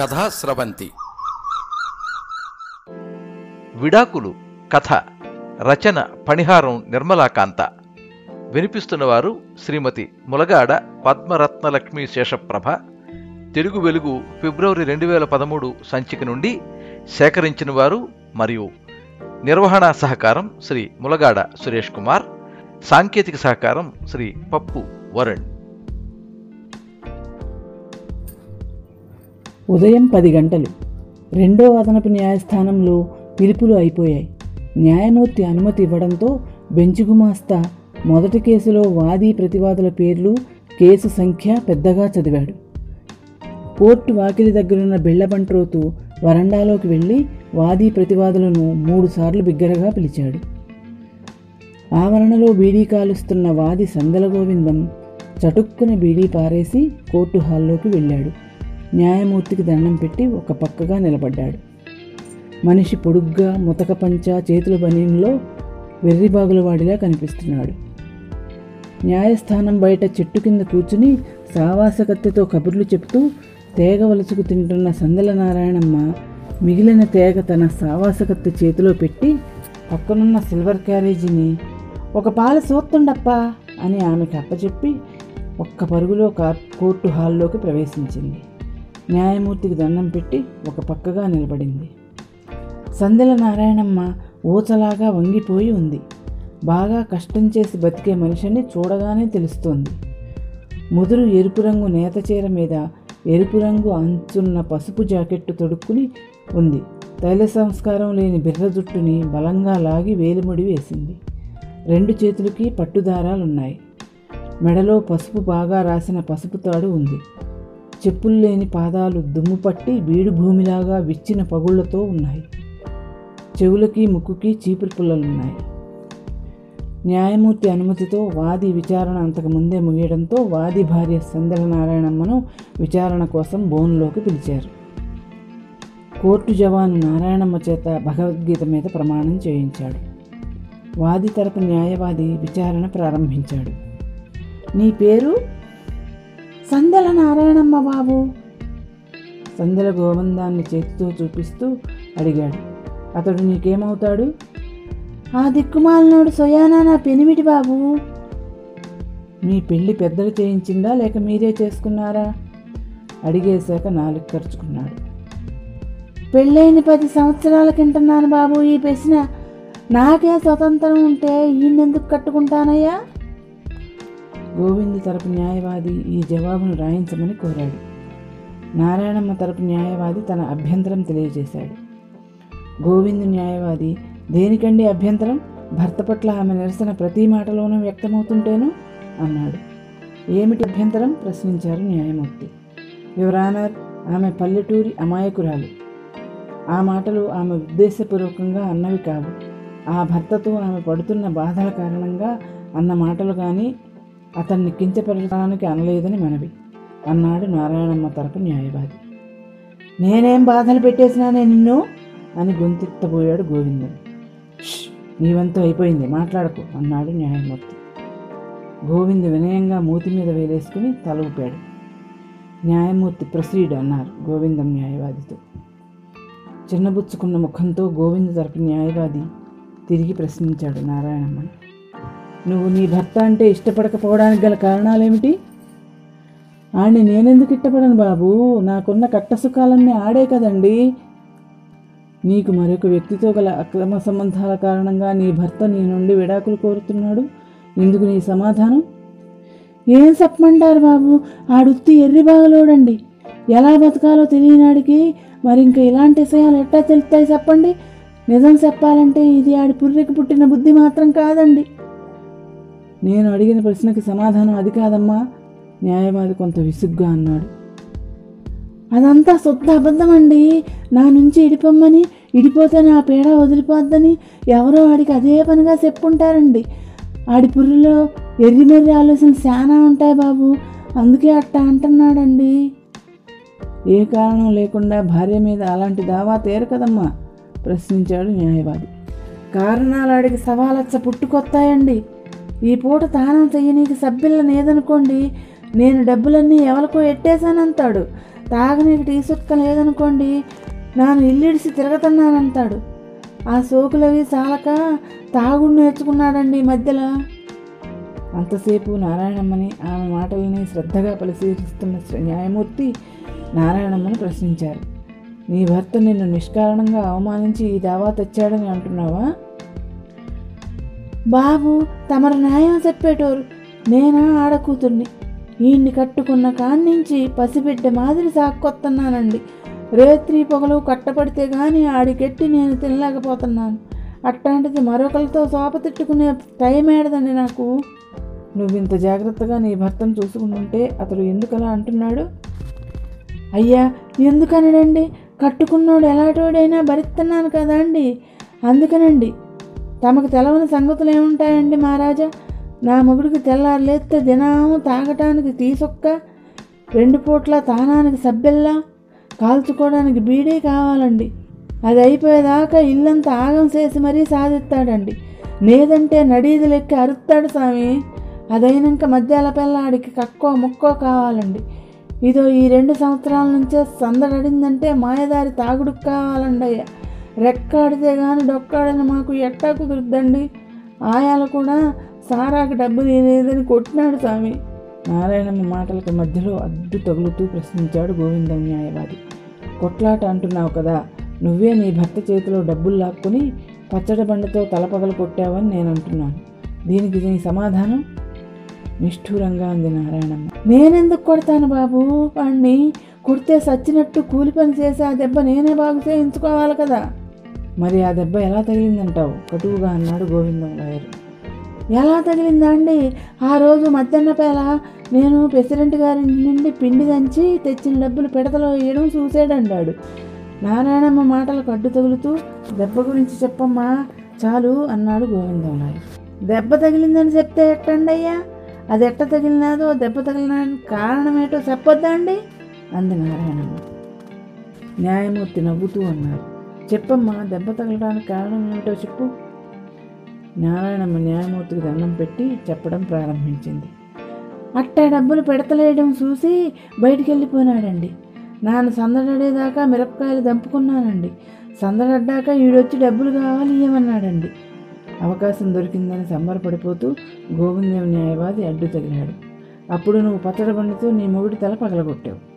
కథా స్రవంతి. విడాకులు కథ రచన పణిహారం నిర్మలాకాంత వినిపిస్తున్నవారు శ్రీమతి ములగాడ పద్మరత్నలక్ష్మి శేషప్రభ. తెలుగు వెలుగు ఫిబ్రవరి రెండు వేల పదమూడు సంచిక నుండి సేకరించిన వారు మరియు నిర్వహణ సహకారం శ్రీ ములగాడ సురేష్ కుమార్. సాంకేతిక సహకారం శ్రీ పప్పు వరుణ్. ఉదయం పది గంటలు. రెండో అదనపు న్యాయస్థానంలో పిలుపులు అయిపోయాయి. న్యాయమూర్తి అనుమతి ఇవ్వడంతో బెంచ్ గుమాస్తా మొదటి కేసులో వాది ప్రతివాదుల పేర్లు కేసు సంఖ్య పెద్దగా చదివాడు. కోర్టు వాకిలి దగ్గరున్న బిళ్ళబంట్రోతు వరండాలోకి వెళ్ళి వాది ప్రతివాదులను మూడుసార్లు బిగ్గరగా పిలిచాడు. ఆవరణలో బీడీ కాలుస్తున్న వాది సందల గోవిందం చటుక్కున బీడీ పారేసి కోర్టు హాల్లోకి వెళ్ళాడు. న్యాయమూర్తికి దండం పెట్టి ఒక పక్కగా నిలబడ్డాడు. మనిషి పొడుగ్గా ముతక పంచ చేతుల బనీంలో వెర్రిబాగుల వాడిలా కనిపిస్తున్నాడు. న్యాయస్థానం బయట చెట్టు కింద కూర్చుని సావాస కత్తితో కబుర్లు చెప్తూ తేగ వలుచుకు తింటున్న సందల నారాయణమ్మ మిగిలిన తేగ తన సావాసకత్త చేతిలో పెట్టి పక్కనున్న సిల్వర్ క్యారేజీని ఒక పాల సూత్తుండప్పా అని ఆమెకు అప్పచెప్పి ఒక్క పరుగులో కా- కోర్టు హాల్లోకి ప్రవేశించింది. న్యాయమూర్తికి దండం పెట్టి ఒక పక్కగా నిలబడింది. సందెల నారాయణమ్మ ఊచలాగా వంగిపోయి ఉంది. బాగా కష్టం చేసి బతికే మనిషిని చూడగానే తెలుస్తోంది. ముదురు ఎరుపు రంగు నేత చీర మీద ఎరుపు రంగు అంచున్న పసుపు జాకెట్టు తొడుక్కుని ఉంది. తైల సంస్కారం లేని బిర్ర జుట్టుని బలంగా లాగి వేలిముడి వేసింది. రెండు చేతులకి పట్టుదారాలున్నాయి. మెడలో పసుపు బాగా రాసిన పసుపు తాడు ఉంది. చెప్పులు లేని పాదాలు దుమ్ము పట్టి బీడు భూమిలాగా విచ్చిన పగుళ్ళతో ఉన్నాయి. చెవులకి ముక్కుకి చీపురు పుల్లలున్నాయి. న్యాయమూర్తి అనుమతితో వాది విచారణ అంతకుముందే ముగియడంతో వాది భార్య సందల నారాయణమ్మను విచారణ కోసం బోన్లోకి పిలిచారు. కోర్టు జవాను నారాయణమ్మ చేత భగవద్గీత మీద ప్రమాణం చేయించాడు. వాది తరపు న్యాయవాది విచారణ ప్రారంభించాడు. నీ పేరు? సందెల నారాయణమ్మ బాబు. సందెల గోవందాన్ని చేతితో చూపిస్తూ అడిగాడు. అతడు నీకేమవుతాడు? ఆ దిక్కుమాలనోడు సొయానా నా పెనిమిటి బాబు. మీ పెళ్ళి పెద్దలు చేయించిందా లేక మీరే చేసుకున్నారా? అడిగేశాక నాలుగు ఖర్చుకున్నాడు పెళ్ళైన పది సంవత్సరాల కింటున్నాను బాబు ఈ పెసిన నాకే స్వతంత్రం ఉంటే ఈయనెందుకు కట్టుకుంటానయ్యా? గోవింద్ తరపు న్యాయవాది ఈ జవాబును రాయించమని కోరాడు. నారాయణమ్మ తరపు న్యాయవాది తన అభ్యంతరం తెలియజేశాడు. గోవింద్ న్యాయవాది దేనికండి అభ్యంతరం? భర్త పట్ల ఆమె నిరసన ప్రతి మాటలోనూ వ్యక్తమవుతుంటేను? అన్నాడు. ఏమిటి అభ్యంతరం? ప్రశ్నించారు న్యాయమూర్తి. యువరానర్ ఆమె పల్లెటూరి అమాయకురాలు. ఆ మాటలు ఆమె ఉద్దేశపూర్వకంగా అన్నవి కావు. ఆ భర్తతో ఆమె పడుతున్న బాధల కారణంగా అన్న మాటలు కానీ అతన్ని కించపరచడానికి అనలేదని మనవి. అన్నాడు నారాయణమ్మ తరపు న్యాయవాది. నేనేం బాధలు పెట్టేసినానే నిన్ను? అని గొంతెత్తబోయాడు గోవిందం. నీవంతా అయిపోయింది మాట్లాడకు అన్నాడు న్యాయమూర్తి. గోవింద్ వినయంగా మూతి మీద వేలేసుకుని తల ఊపాడు. న్యాయమూర్తి ప్రొసీడ్ అన్నారు గోవిందం న్యాయవాదితో. చిన్నబుచ్చుకున్న ముఖంతో గోవింద్ తరపు న్యాయవాది తిరిగి ప్రశ్నించాడు నారాయణమ్మని నువ్వు నీ భర్త అంటే ఇష్టపడకపోవడానికి గల కారణాలేమిటి? ఆడిని నేనెందుకు ఇష్టపడను బాబు? నాకున్న కట్టసుఖాలన్నీ ఆడే కదండి. నీకు మరొక వ్యక్తితో గల అక్రమ సంబంధాల కారణంగా నీ భర్త నీ నుండి విడాకులు కోరుతున్నాడు. ఇందుకు నీ సమాధానం? ఏం చెప్పమంటారు బాబు? ఆడుత్తి ఎర్రి బాగలోడండి. ఎలా బతకాలో తెలియనాడికి మరి ఇంకా ఇలాంటి విషయాలు ఎట్టా తెలుస్తాయి చెప్పండి? నిజం చెప్పాలంటే ఇది ఆడి పుర్రికి పుట్టిన బుద్ధి మాత్రం కాదండి. నేను అడిగిన ప్రశ్నకి సమాధానం అది కాదమ్మా? న్యాయవాది కొంత విసుగ్గా అన్నాడు. అదంతా శుద్ధ అబద్ధమండి. నా నుంచి ఇడిపమ్మని ఇడిపోతే నా పేడ వదిలిపోద్దని ఎవరో ఆడికి అదే పనిగా చెప్పుంటారండి. ఆడి పుర్రిలో ఎర్రిమెర్రి ఆలోచనలు చాలా ఉంటాయి బాబు. అందుకే అట్టా అంటున్నాడండి. ఏ కారణం లేకుండా భార్య మీద అలాంటి దావా తేరు కదమ్మా ప్రశ్నించాడు న్యాయవాది. కారణాలు ఆడికి సవాలచ్చ పుట్టుకొత్తాయండి. ఈ పూట దానం చెయ్యనీకి సభ్యులను లేదనుకోండి నేను డబ్బులన్నీ ఎవరికో ఎట్టేశానంటాడు. తాగనీకి టీ సుక్క లేదనుకోండి నాను ఇల్లిడిసి తిరగతున్నానంటాడు. ఆ సోకులవి చాలక తాగుడు నేర్చుకున్నాడండి ఈ మధ్యలో. అంతసేపు నారాయణమ్మని ఆమె మాటలని శ్రద్ధగా పరిశీలిస్తున్న న్యాయమూర్తి నారాయణమ్మను ప్రశ్నించారు. నీ భర్త నిన్ను నిష్కారణంగా అవమానించి ఈ దావా తెచ్చాడని అంటున్నావా? బాబు తమరు న్యాయం చెప్పేటోరు. నేనా ఆడకూతుర్ని. ఈయన్ని కట్టుకున్న కాన్నించి పసిబిడ్డ మాదిరి సాక్కొత్తన్నానండి. రేత్రి పొగలు కట్టపడితే కానీ ఆడికెట్టి నేను తినలేకపోతున్నాను. అట్లాంటిది మరొకరితో సోప తిట్టుకునే టైం ఏడదండి నాకు. నువ్వింత జాగ్రత్తగా నీ భర్తను చూసుకుంటుంటే అతడు ఎందుకలా అంటున్నాడు? అయ్యా ఎందుకనడండి? కట్టుకున్నోడు ఎలాటోడైనా భరిస్తున్నాను కదా అండి అందుకనండి తమకు తెలవని సంగతులు ఏముంటాయండి మహారాజా? నా మొగుడికి తెల్లారు లేస్తే దినాము తాగటానికి తీసొక్క రెండు పూట్ల తానానికి సబ్బెల్లా కాల్చుకోవడానికి బీడీ కావాలండి. అది అయిపోయేదాకా ఇల్లంతా ఆగం చేసి మరీ సాధిస్తాడండి. లేదంటే నడీది లెక్క అరుస్తాడు స్వామి. అదైనాక మధ్యాల పిల్లాడికి కక్కో ముక్కో కావాలండి. ఇదో ఈ రెండు సంవత్సరాల నుంచే సందడడిందంటే మాయదారి తాగుడుకు కావాలండి అయ్యా రెక్కాడితే కానీ డొక్కాడని మాకు ఎట్టా కుదురుద్దండి? ఆయాలు కూడా సారాకి డబ్బు లేదని కొట్టినాడు స్వామి. నారాయణమ్మ మాటలకు మధ్యలో అడ్డు తగులుతూ ప్రశ్నించాడు గోవిందం న్యాయవాది కొట్లాట అంటున్నావు కదా నువ్వే నీ భర్త చేతిలో డబ్బులు లాక్కుని పచ్చడి బండతో తలపగలు కొట్టావని నేను అంటున్నాను దీనికి నీ సమాధానం? నిష్ఠూరంగా అంది నారాయణమ్మ. నేనెందుకు కొడతాను బాబు? వాణ్ణి కొడితే సచ్చినట్టు కూలి పని చేసి ఆ దెబ్బ నేనే బాగు చేయించుకోవాలి కదా. మరి ఆ దెబ్బ ఎలా తగిలిందంటావు? కటువుగా అన్నాడు గోవిందం గారు. ఎలా తగిలిందా అండి? ఆ రోజు మధ్యాహ్న పేల నేను ప్రెసిడెంట్ గారి నుండి పిండి దంచి తెచ్చిన డబ్బులు పిడతలో వేయడం చూసాడన్నాడు నారాయణమ్మ మాటలు కడ్డు తగులుతూ దెబ్బ గురించి చెప్పమ్మా చాలు అన్నాడు గోవిందం నాయుడు దెబ్బ తగిలిందని చెప్తే ఎట్టండి అయ్యా? అది ఎట్ట తగిలినాదో దెబ్బ తగిలినానికి కారణమేటో చెప్పొద్దా అండి? అంది నారాయణమ్మ. న్యాయమూర్తి నవ్వుతూ అన్నారు. చెప్పమ్మా దెబ్బ తగలడానికి కారణం ఏమిటో చెప్పు. నారాయణమ్మ న్యాయమూర్తికి దండం పెట్టి చెప్పడం ప్రారంభించింది. అట్టా డబ్బులు పెడతలేయడం చూసి బయటికి వెళ్ళిపోయినాడండి నాన్న సందడేదాకా మిరపకాయలు దంపుకున్నానండి. సందడడ్డాక ఈడొచ్చి డబ్బులు కావాలి ఏమన్నాడండి. అవకాశం దొరికిందని సంబరపడిపోతూ గోవిందం న్యాయవాది అడ్డు తగిలాడు. అప్పుడు నువ్వు పచ్చడి బండితో నీ మొగుడి తల పగలగొట్టావు.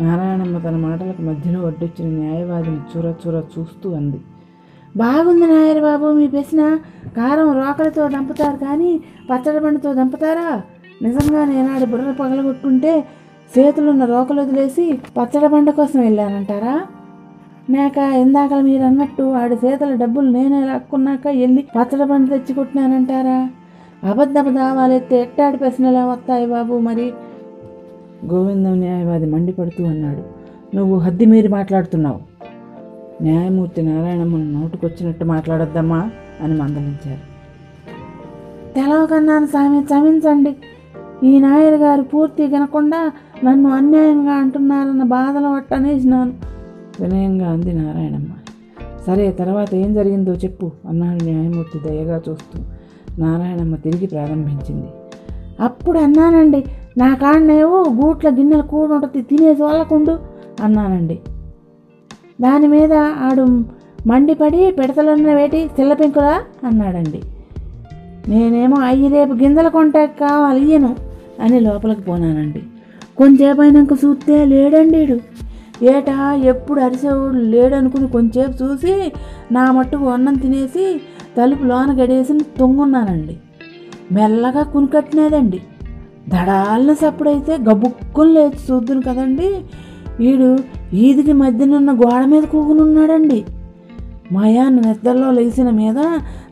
నారాయణమ్మ తన మాటలకు మధ్యలో అడ్డొచ్చిన న్యాయవాదిని చూర చూర చూస్తూ అంది. బాగుంది నాయర్ బాబు మీ పెసిన కారం రోకలతో దంపుతారు కానీ పచ్చడి బండితో దంపుతారా? నిజంగా నేనాడు బుర్ర పగలగొట్టుకుంటే చేతులున్న రోకలు వదిలేసి పచ్చడి బండ కోసం వెళ్ళానంటారా? నాక ఇందాక మీరు అన్నట్టు ఆడి చేతుల డబ్బులు నేనే లాక్కున్నాక వెళ్ళి పచ్చడి బండి తెచ్చి కొట్టినానంటారా? అబద్ధపు దావాలెత్తే ఎట్టాడి ప్రశ్నలే వస్తాయి బాబు మరి? గోవిందం న్యాయవాది మండిపడుతూ అన్నాడు. నువ్వు హద్ది మీరి మాట్లాడుతున్నావు. న్యాయమూర్తి నారాయణమ్మను నోటుకొచ్చినట్టు మాట్లాడొద్దమ్మా అని మందలించారు. తెలవకన్నాను స్వామి క్షమించండి. ఈ నాయర్ గారు పూర్తి వినకుండా నన్ను అన్యాయంగా అంటున్నారన్న బాధలో అట్టనేసినాను. వినయంగా అంది నారాయణమ్మ. సరే తర్వాత ఏం జరిగిందో చెప్పు అన్నాడు న్యాయమూర్తి దయగా చూస్తూ. నారాయణమ్మ తిరిగి ప్రారంభించింది. అప్పుడు అన్నానండి నా కాడనేవో గూట్ల గిన్నెలు కూడా ఉంటుంది తినేసి వాళ్ళకుండు అన్నానండి. దాని మీద ఆడు మండిపడి పెడతలున్న వేటి తెల్లపెంకులా అన్నాడండి. నేనేమో అయ్యి రేపు గింజల కొంటే కావాలి ఇయ్యను అని లోపలికి పోనానండి. కొంచెంసేపు అయినాక చూస్తే లేడండి ఏటా ఎప్పుడు అరిసేవాడు లేడనుకుని కొంచెంసేపు చూసి నా మట్టుకు అన్నం తినేసి తలుపు లోన గడేసి తొంగున్నానండి. మెల్లగా కునికట్టినదండి. దడాలన సప్పుడైతే గబుక్కుని లేచి చూద్దును కదండి. వీడు ఈదికి మధ్యనున్న గోడ మీద కూకునున్నాడండి. మాయాన్ని నిద్రలో లేచిన మీద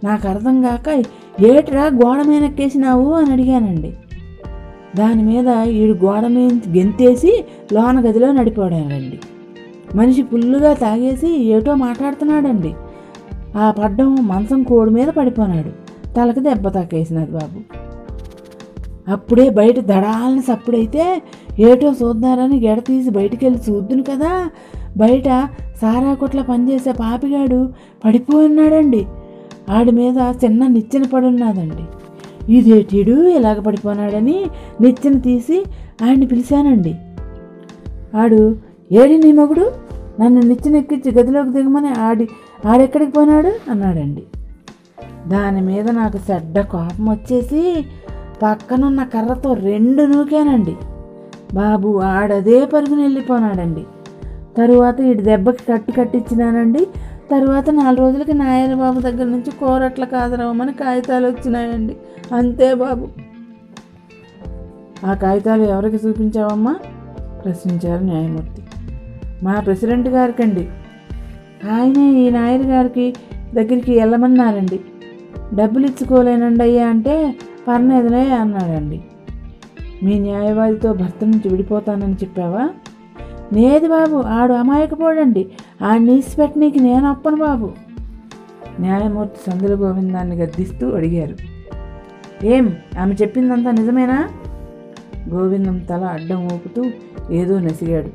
నాకు అర్థం కాక ఏట్రా గోడ మీద ఎక్కేసినావు అని అడిగానండి. దాని మీద ఈడు గోడ మీద గెంతేసి లోన గదిలో నడిపోడాడండి. మనిషి పుల్లుగా తాగేసి ఏటో మాట్లాడుతున్నాడండి. ఆ పడ్డం మంచం కోడి మీద పడిపోనాడు. తలకు దెబ్బ తాకేసినది బాబు. అప్పుడే బయట దడాలని సప్పుడైతే ఏటో చూద్దారని గెడ తీసి బయటికి వెళ్ళి చూద్దును కదా. బయట సారా కొట్ల పనిచేసే పాపిగాడు పడిపోయినాడండి ఆడి మీద చిన్న నిచ్చెన పడున్నదండి. ఇదేటీడు ఇలాగ పడిపోనాడని నిచ్చెన తీసి ఆయన్ని పిలిచానండి. ఆడు ఏడి నీ మగుడు? నన్ను నిచ్చెన ఎక్కించి గదిలోకి దిగమని ఆడి ఆడెక్కడికి పోనాడు? అన్నాడండి. దాని మీద నాకు చెడ్డ కోపం వచ్చేసి పక్కనున్న కర్రతో రెండు నూకానండి. బాబు ఆడదే పరుగుని వెళ్ళిపోనాడండి. తరువాత ఇటు దెబ్బకి కట్టు కట్టించినానండి తరువాత నాలుగు రోజులకి నాయన బాబు దగ్గర నుంచి కూరట్ల కాదరవమని కాగితాలు వచ్చినాయండి. అంతే బాబు. ఆ కాగితాలు ఎవరికి చూపించావమ్మా? ప్రశ్నించారు న్యాయమూర్తి. మా ప్రెసిడెంట్ గారికండి. ఆయనే ఈ నాయర్ గారికి దగ్గరికి వెళ్ళమన్నారండి. డబ్బులు ఇచ్చుకోలేనండి అయ్యా అంటే పర్లేదులే అన్నాడండి. మీ న్యాయవాదితో భర్త నుంచి విడిపోతానని చెప్పావా? లేదు బాబు ఆడు అమాయకపోడండి. ఆ నీసి పెట్టనీకి నేను అప్పను బాబు. న్యాయమూర్తి సందుల గోవిందాన్ని గద్దిస్తూ అడిగారు. ఏం ఆమె చెప్పిందంతా నిజమేనా? గోవిందం తల అడ్డం ఊపుతూ ఏదో నసిగాడు.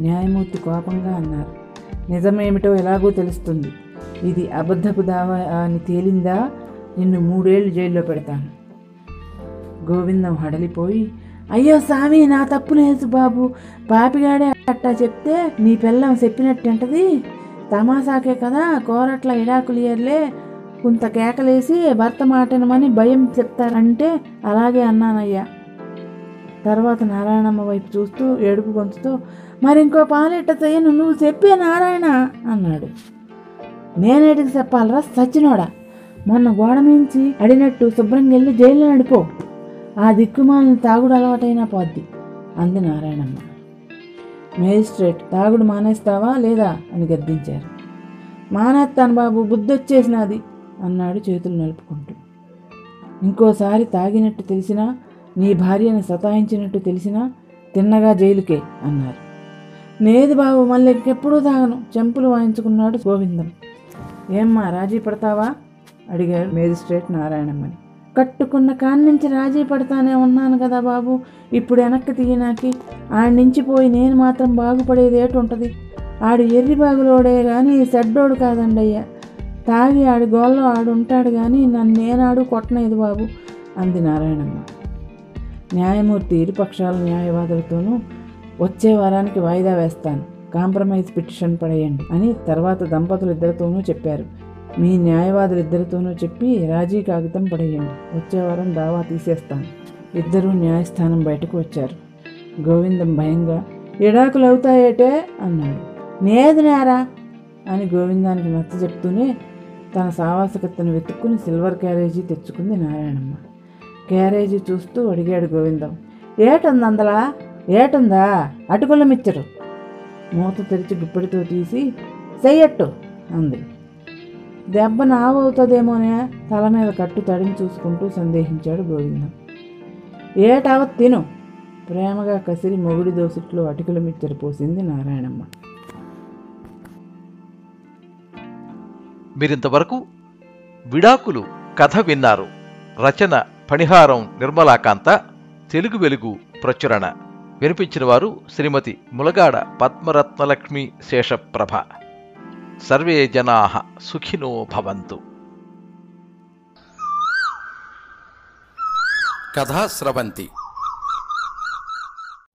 న్యాయమూర్తి కోపంగా అన్నారు. నిజమేమిటో ఎలాగో తెలుస్తుంది. ఇది అబద్ధపు దావా అని తేలిందా? నిన్ను మూడేళ్ళు జైల్లో పెడతాను. గోవిందం హడలిపోయి అయ్యో స్వామి నా తప్పు లేదు బాబు. పాపిగాడే అట్టా చెప్తే నీ పిల్లం చెప్పినట్టంటది. తమాసాకే కదా కోరట్ల ఇడాకులియర్లే కొంత కేకలేసి భర్త మాటనమని భయం చెప్తారంటే అలాగే అన్నానయ్యా. తర్వాత నారాయణమ్మ వైపు చూస్తూ ఏడుపు గొంతుతో మరింకో పాలెట్ట చేయను నువ్వు చెప్పే నారాయణ అన్నాడు. నేనేటికి చెప్పాలరా సచ్చినోడా. మొన్న గోడ మించి అడినట్టు శుభ్రంగా వెళ్ళి జైల్లో నడిపో. ఆ దిక్కుమాలను తాగుడు అలవాటైనా పోద్ది అంది నారాయణమ్మ. మేజిస్ట్రేట్ తాగుడు మానేస్తావా లేదా అని గద్దించారు. మానేస్తాను బాబు బుద్ధొచ్చేసినది అన్నాడు చేతులు నలుపుకుంటూ. ఇంకోసారి తాగినట్టు తెలిసినా నీ భార్యను సతాయించినట్టు తెలిసినా తిన్నగా జైలుకే అన్నారు. నేది బాబు మళ్ళీ ఇంకెప్పుడూ తాగను చెంపులు వాయించుకున్నాడు గోవిందం. ఏమ్మా రాజీ పడతావా? అడిగాడు మేజిస్ట్రేట్ నారాయణమ్మని. కట్టుకున్న కాడి నుంచి రాజీ పడతానే ఉన్నాను కదా బాబు. ఇప్పుడు వెనక్కి తీయనాకి ఆడి నుంచి పోయి నేను మాత్రం బాగుపడేది ఏటుంటుంది ఆడు ఎర్రి బాగులోడే కానీ సెడ్డోడు కాదండి అయ్యా. తాగి ఆడి గోల్లో ఆడు ఉంటాడు కానీ నన్ను నేనాడు కొట్టనేది బాబు. అంది నారాయణమ్మ. న్యాయమూర్తి ఇరుపక్షాల న్యాయవాదులతోనూ వచ్చే వారానికి వాయిదా వేస్తాను. కాంప్రమైజ్ పిటిషన్ పడేయండి అని తర్వాత దంపతులు ఇద్దరితోనూ చెప్పారు. మీ న్యాయవాదులు ఇద్దరితోనూ చెప్పి రాజీ కాగితం పడేయండి. వచ్చే వారం దావా తీసేస్తాను. ఇద్దరూ న్యాయస్థానం బయటకు వచ్చారు. గోవిందం భయంగా ఎడాకులు అవుతాయేటే అన్నాడు. నేది నేరా అని గోవిందానికి నచ్చ చెప్తూనే తన సావాసకత్తను వెతుక్కుని సిల్వర్ క్యారేజీ తెచ్చుకుంది నారాయణమ్మ. క్యారేజీ చూస్తూ అడిగాడు గోవిందం. ఏటుంది అందలా ఏటుందా? అటుకుల మిచ్చరు మూత తెరిచి గుప్పెడితో తీసి చెయ్యట్టు అంది. దెబ్బ నావవుతుందేమోనే తల మీద కట్టు తడిని చూసుకుంటూ సందేహించాడు గోవిందం. ఏటావత్ తిను. ప్రేమగా కసిరి మొగుడి దోసిట్లో అటుకుల మిచ్చరు పోసింది నారాయణమ్మ. మీరింతవరకు విడాకులు కథ విన్నారు. రచన పణిహారం నిర్మలాకాంత తెలుగు వెలుగు ప్రచురణ. వినిపించిన వారు శ్రీమతి ములగాడ పద్మరత్నలక్ష్మి శేషప్రభ. सर्वे जनाः सुखिनो भवन्तु। कथा स्रवन्ति।